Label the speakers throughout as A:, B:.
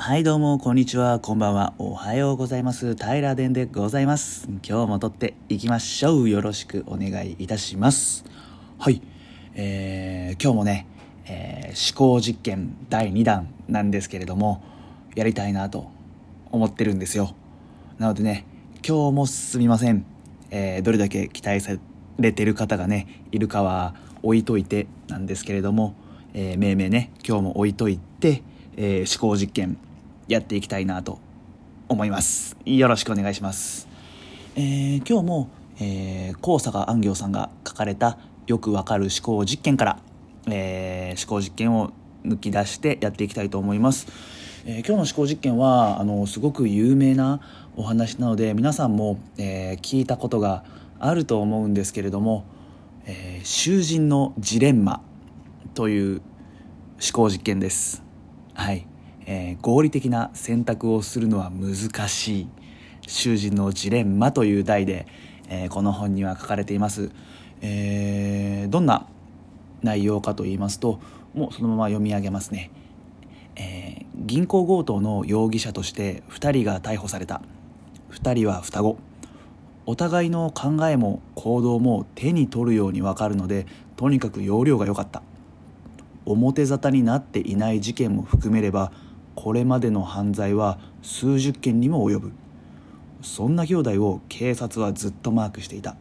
A: はいどうもこんにちは。こんばんは。おはようございます。平殿でございます。今日も撮っていきましょう。よろしくお願いいたします。はい。えー、今日もね、えー、思考実験第2弾なんですけれどもやりたいなと思ってるんですよ。なのでね今日もすみません、えー、どれだけ期待されてる方がねいるかは置いといてなんですけれども、えー、命名ね今日も置いといて、えー、思考実験やっていきたいなと思います。よろしくお願いします、えー、今日も、えー、高坂安行さんが書かれたよくわかる思考実験から、えー、思考実験を抜き出してやっていきたいと思います、えー、今日の思考実験はあのすごく有名なお話なので皆さんも、えー、聞いたことがあると思うんですけれども、えー、囚人のジレンマという思考実験です。はい。えー、合理的な選択をするのは難しい囚人のジレンマという題で、えー、この本には書かれています、えー、どんな内容かと言いますともうそのまま読み上げますね、え銀行強盗の容疑者として2人が逮捕された。2人は双子。お互いの考えも行動も手に取るように分かるのでとにかく要領が良かった。表沙汰になっていない事件も含めればこれまでの犯罪は数十件にも及ぶ。そんな兄弟を警察はずっとマークしていた。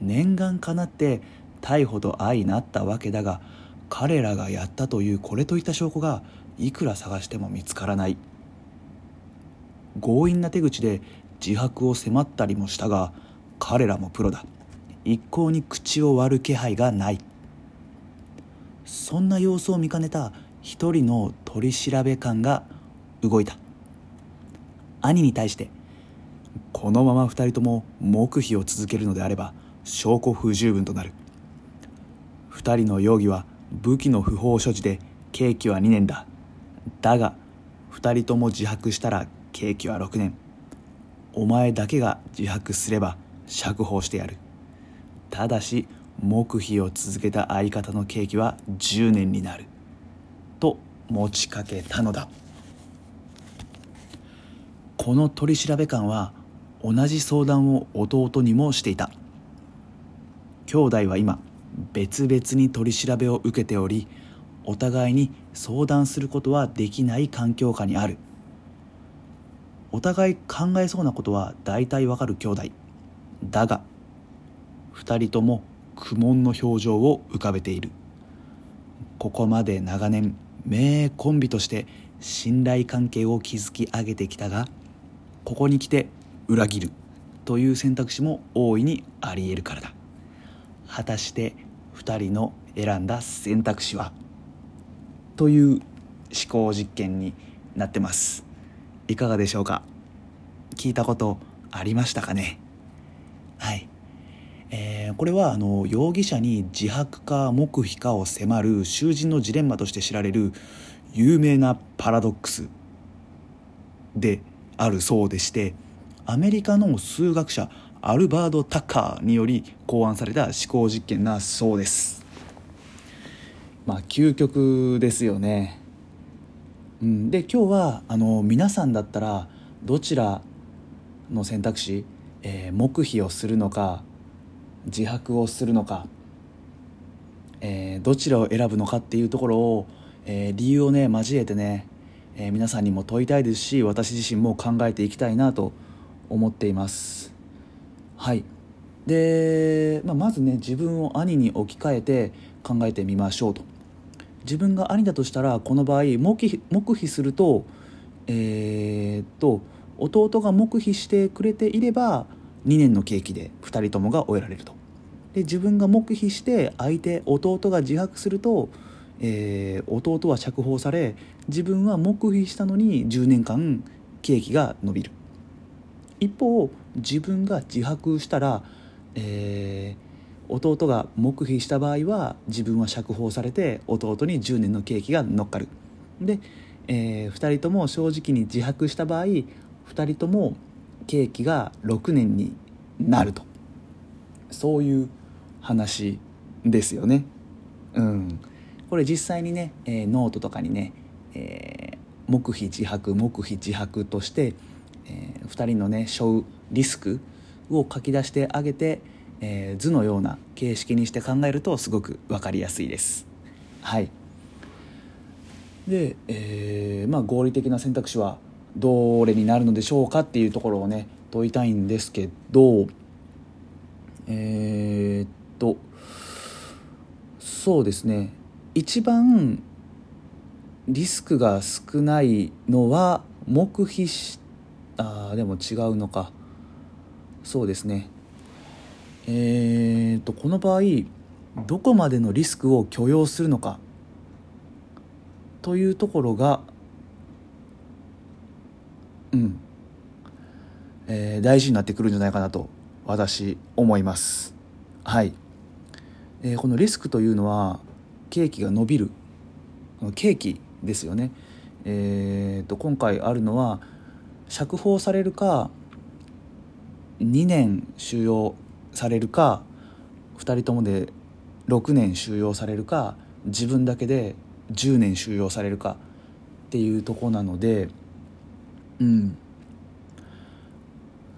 A: 念願かなって逮捕と相なったわけだが彼らがやったというこれといった証拠がいくら探しても見つからない。強引な手口で自白を迫ったりもしたが彼らもプロだ。一向に口を割る気配がない。そんな様子を見かねた一人の取り調べ官が動いた。兄に対してこのまま二人とも黙秘を続けるのであれば証拠不十分となる。二人の容疑は武器の不法所持で刑期は2年だ。だが二人とも自白したら刑期は6年。お前だけが自白すれば釈放してやる。ただし黙秘を続けた相方の刑期は10年になる。と持ちかけたのだ。この取り調べ官は同じ相談を弟にもしていた。兄弟は今別々に取り調べを受けておりお互いに相談することはできない環境下にある。お互い考えそうなことは大体わかる兄弟。だが2人とも苦悶の表情を浮かべている。ここまで長年名コンビとして信頼関係を築き上げてきたがここに来て裏切るという選択肢も大いにありえるからだ。果たして2人の選んだ選択肢は？という思考実験になってます。いかがでしょうか？聞いたことありましたかね？はい。えー、これはあの容疑者に自白か黙秘かを迫る囚人のジレンマとして知られる有名なパラドックスであるそうでしてアメリカの数学者アルバード・タッカーにより考案された思考実験なそうです。まあ究極ですよね、うん、で今日はあの皆さんだったらどちらの選択肢、えー、黙秘をするのか自白をするのか、えー、どちらを選ぶのかっていうところを、えー、理由をね交えてね、えー、皆さんにも問いたいですし私自身も考えていきたいなと思っています。はい。で、まあ、まずね自分を兄に置き換えて考えてみましょうと。自分が兄だとしたらこの場合黙秘黙秘するとえー、っと弟が黙秘してくれていれば2年の刑期で2人ともが終えられると。で自分が黙秘して相手弟が自白すると、えー、弟は釈放され自分は黙秘したのに10年間刑期が延びる。一方自分が自白したら、えー、弟が黙秘した場合は自分は釈放されて弟に10年の刑期が乗っかる。で、えー、2人とも正直に自白した場合2人とも刑期が6年になるとそういう話ですよね。うん、これ実際にね、えー、ノートとかにね、え黙秘自白黙秘自白として、えー、2人のね背負うリスクを書き出してあげて、えー、図のような形式にして考えるとすごく分かりやすいです。はいで、えー、まあ、合理的な選択肢はどれになるのでしょうかっていうところをね問いたいんですけどえー、っとそうですね。一番リスクが少ないのは黙秘しあでも違うのか。そうですね。えー、とこの場合どこまでのリスクを許容するのかというところがうん、えー、大事になってくるんじゃないかなと私思います。はい、えー、このリスクというのはケーキが伸びる。ケーキですよね。えーと、今回あるのは釈放されるか2年収容されるか2人ともで6年収容されるか自分だけで10年収容されるかっていうとこなのでうん。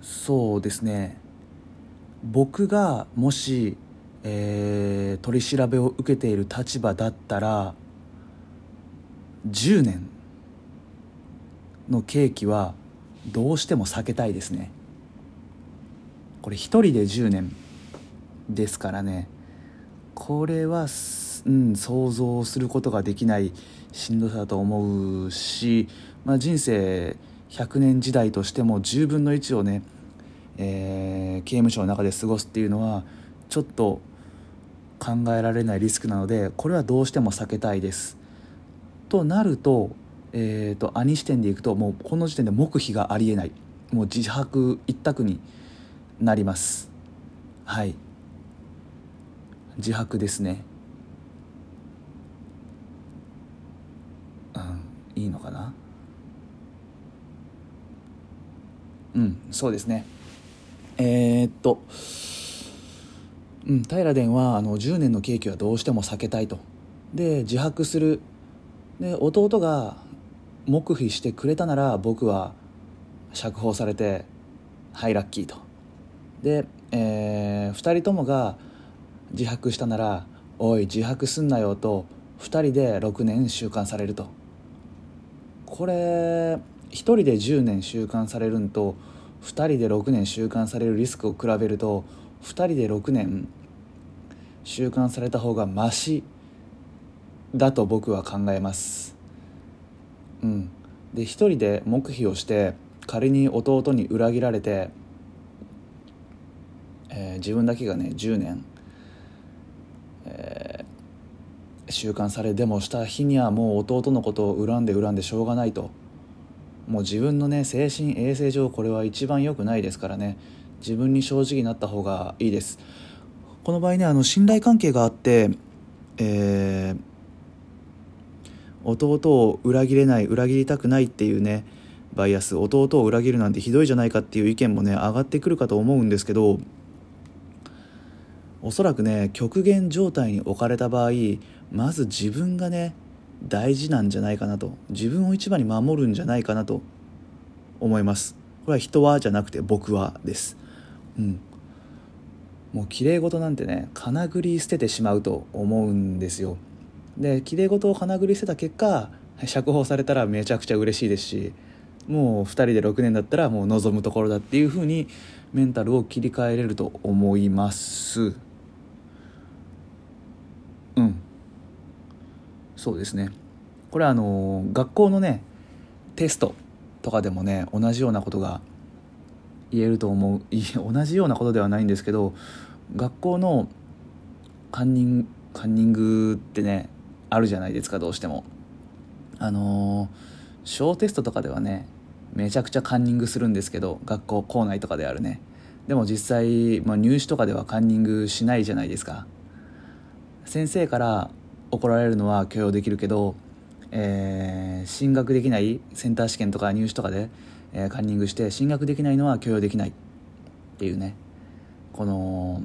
A: そうですね。僕がもし、えー、取り調べを受けている立場だったら10年の刑期はどうしても避けたいですね。これ1人で10年ですからね。これは、うん、想像することができないしんどさだと思うし、まあ、人生100年時代としても10分の1をねえー、刑務所の中で過ごすっていうのはちょっと考えられないリスクなのでこれはどうしても避けたいです。となると,、えーと、兄視点でいくともうこの時点で黙秘がありえない。もう自白一択になります。はい。自白ですね。うんいいのかな？うんそうですね。えー、っと、うん、平殿はあの10年の刑期はどうしても避けたいと。で自白する。で弟が黙秘してくれたなら僕は釈放されてはいラッキーと。で、えー、2人ともが自白したなら「おい自白すんなよ」と2人で6年収監されると。これ1人で10年収監されるんと2人で6年収監されるリスクを比べると2人で6年収監された方がマシだと僕は考えます。うん。で一人で黙秘をして仮に弟に裏切られて、えー、自分だけがね10年、えー、収監されでもした日にはもう弟のことを恨んで恨んでしょうがないともう自分のね精神衛生上これは一番良くないですからね。自分に正直になった方がいいです。この場合ねあの信頼関係があってえー、弟を裏切れない裏切りたくないっていうねバイアス。弟を裏切るなんてひどいじゃないかっていう意見もね上がってくるかと思うんですけどおそらくね極限状態に置かれた場合まず自分がね大事なんじゃないかなと。自分を一番に守るんじゃないかなと。思います。これは人はじゃなくて僕はです。うん。もう綺麗事なんてね金繰り捨ててしまうと思うんですよ。で綺麗事を金繰り捨てた結果釈放されたらめちゃくちゃ嬉しいですしもう2人で6年だったらもう望むところだっていうふうにメンタルを切り替えれると思いますうんそうですね。これはあの学校のねテストとかでもね同じようなことが言えると思う同じようなことではないんですけど学校のカンニングカンニングってねあるじゃないですかどうしても。あの小テストとかではねめちゃくちゃカンニングするんですけど学校校内とかであるね。でも実際、まあ、入試とかではカンニングしないじゃないですか。先生から怒られるのは許容できるけど、えー、進学できないセンター試験とか入試とかで、えー、カンニングして進学できないのは許容できない。っていうね。この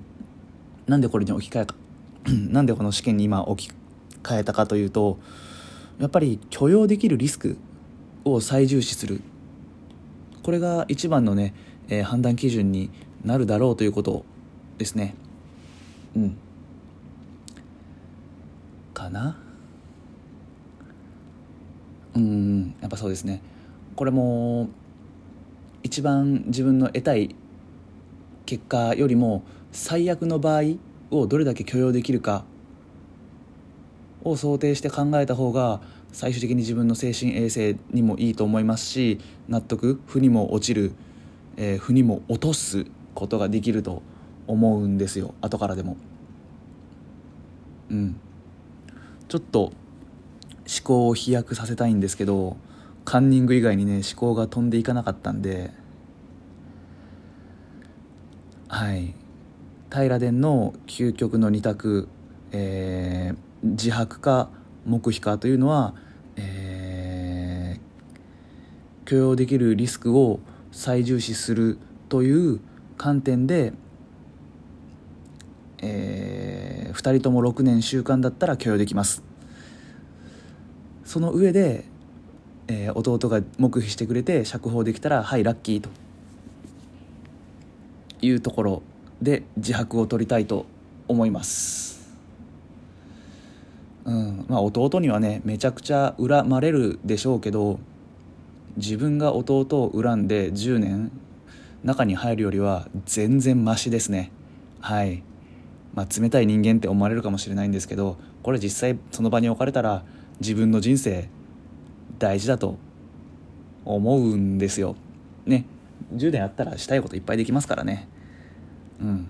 A: なんでこれに置き換えか なんでこの試験に今置き換えたかというとやっぱり許容できるリスクを最重視する。これが一番のね、えー、判断基準になるだろうということですね。うん。かな？うんやっぱそうですね。これも一番自分の得たい結果よりも最悪の場合をどれだけ許容できるかを想定して考えた方が最終的に自分の精神衛生にもいいと思いますし納得負にも落ちる、えー、負にも落とすことができると思うんですよ。後からでも。うん。ちょっと思考を飛躍させたいんですけどカンニング以外にね思考が飛んでいかなかったんではい。平殿の究極の2択、えー、自白か黙秘かというのは、えー、許容できるリスクを最重視するという観点で、えー、2人とも6年習慣だったら許容できます。その上で、えー、弟が黙秘してくれて釈放できたらはいラッキーというところで自白を取りたいと思います。うんまあ、弟にはねめちゃくちゃ恨まれるでしょうけど自分が弟を恨んで10年中に入るよりは全然マシですね。はい。まあ冷たい人間って思われるかもしれないんですけどこれ実際その場に置かれたら自分の人生大事だと思うんですよ。ね。10年あったらしたいこといっぱいできますからね。うん。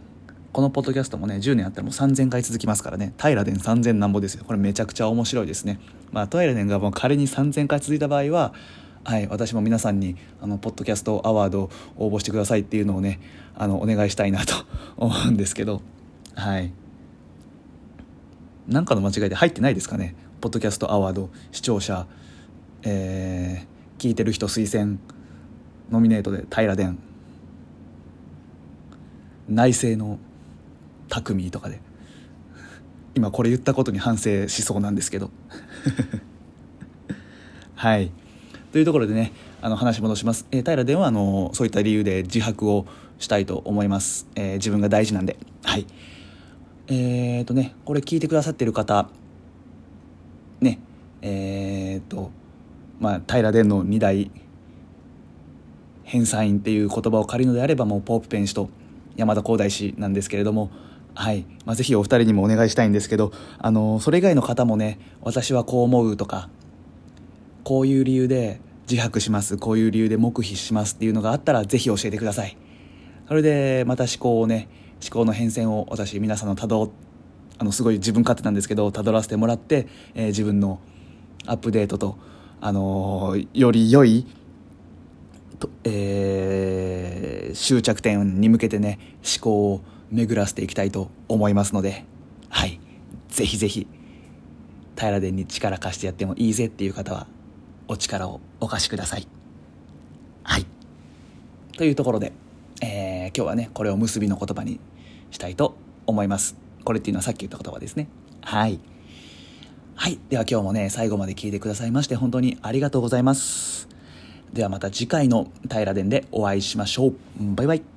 A: このポッドキャストもね10年あったらもう3000回続きますからね。平殿3000なんぼですよ。これめちゃくちゃ面白いですね。まあ平殿がもう仮に3000回続いた場合ははい私も皆さんにあのポッドキャストアワード応募してくださいっていうのをねあのお願いしたいなと思うんですけど。はい。なんかの間違いで入ってないですかね？ポッドキャストアワード視聴者えー、聞いてる人推薦ノミネートで平殿内政の匠とかで。今これ言ったことに反省しそうなんですけど。はい。というところでねあの話戻します、えー、平殿はあのそういった理由で自白をしたいと思います、えー、自分が大事なんで。はい。えーとねこれ聞いてくださってる方ねえーとまあ平殿の2代返済員っていう言葉を借りるのであればもうポープペン氏と山田光大氏なんですけれどもはい。まあ、ぜひお二人にもお願いしたいんですけど、あの、それ以外の方もね、私はこう思うとか、こういう理由で自白します、こういう理由で黙秘しますっていうのがあったら、ぜひ教えてください。それで、また思考をね、思考の変遷を私、皆さんのたど、あの、すごい自分勝手なんですけど、たどらせてもらって、えー、自分のアップデートと、あのー、より良い、とえー、終着点に向けてね、思考を巡らせていきたいと思いますので、はい。ぜひぜひ、平殿に力貸してやってもいいぜっていう方は、お力をお貸しください。はい。というところで、今日はね、これを結びの言葉にしたいと思います。これっていうのはさっき言った言葉ですね。はい。はい。では今日もね、最後まで聞いてくださいまして、本当にありがとうございます。ではまた次回の平殿でお会いしましょう。バイバイ。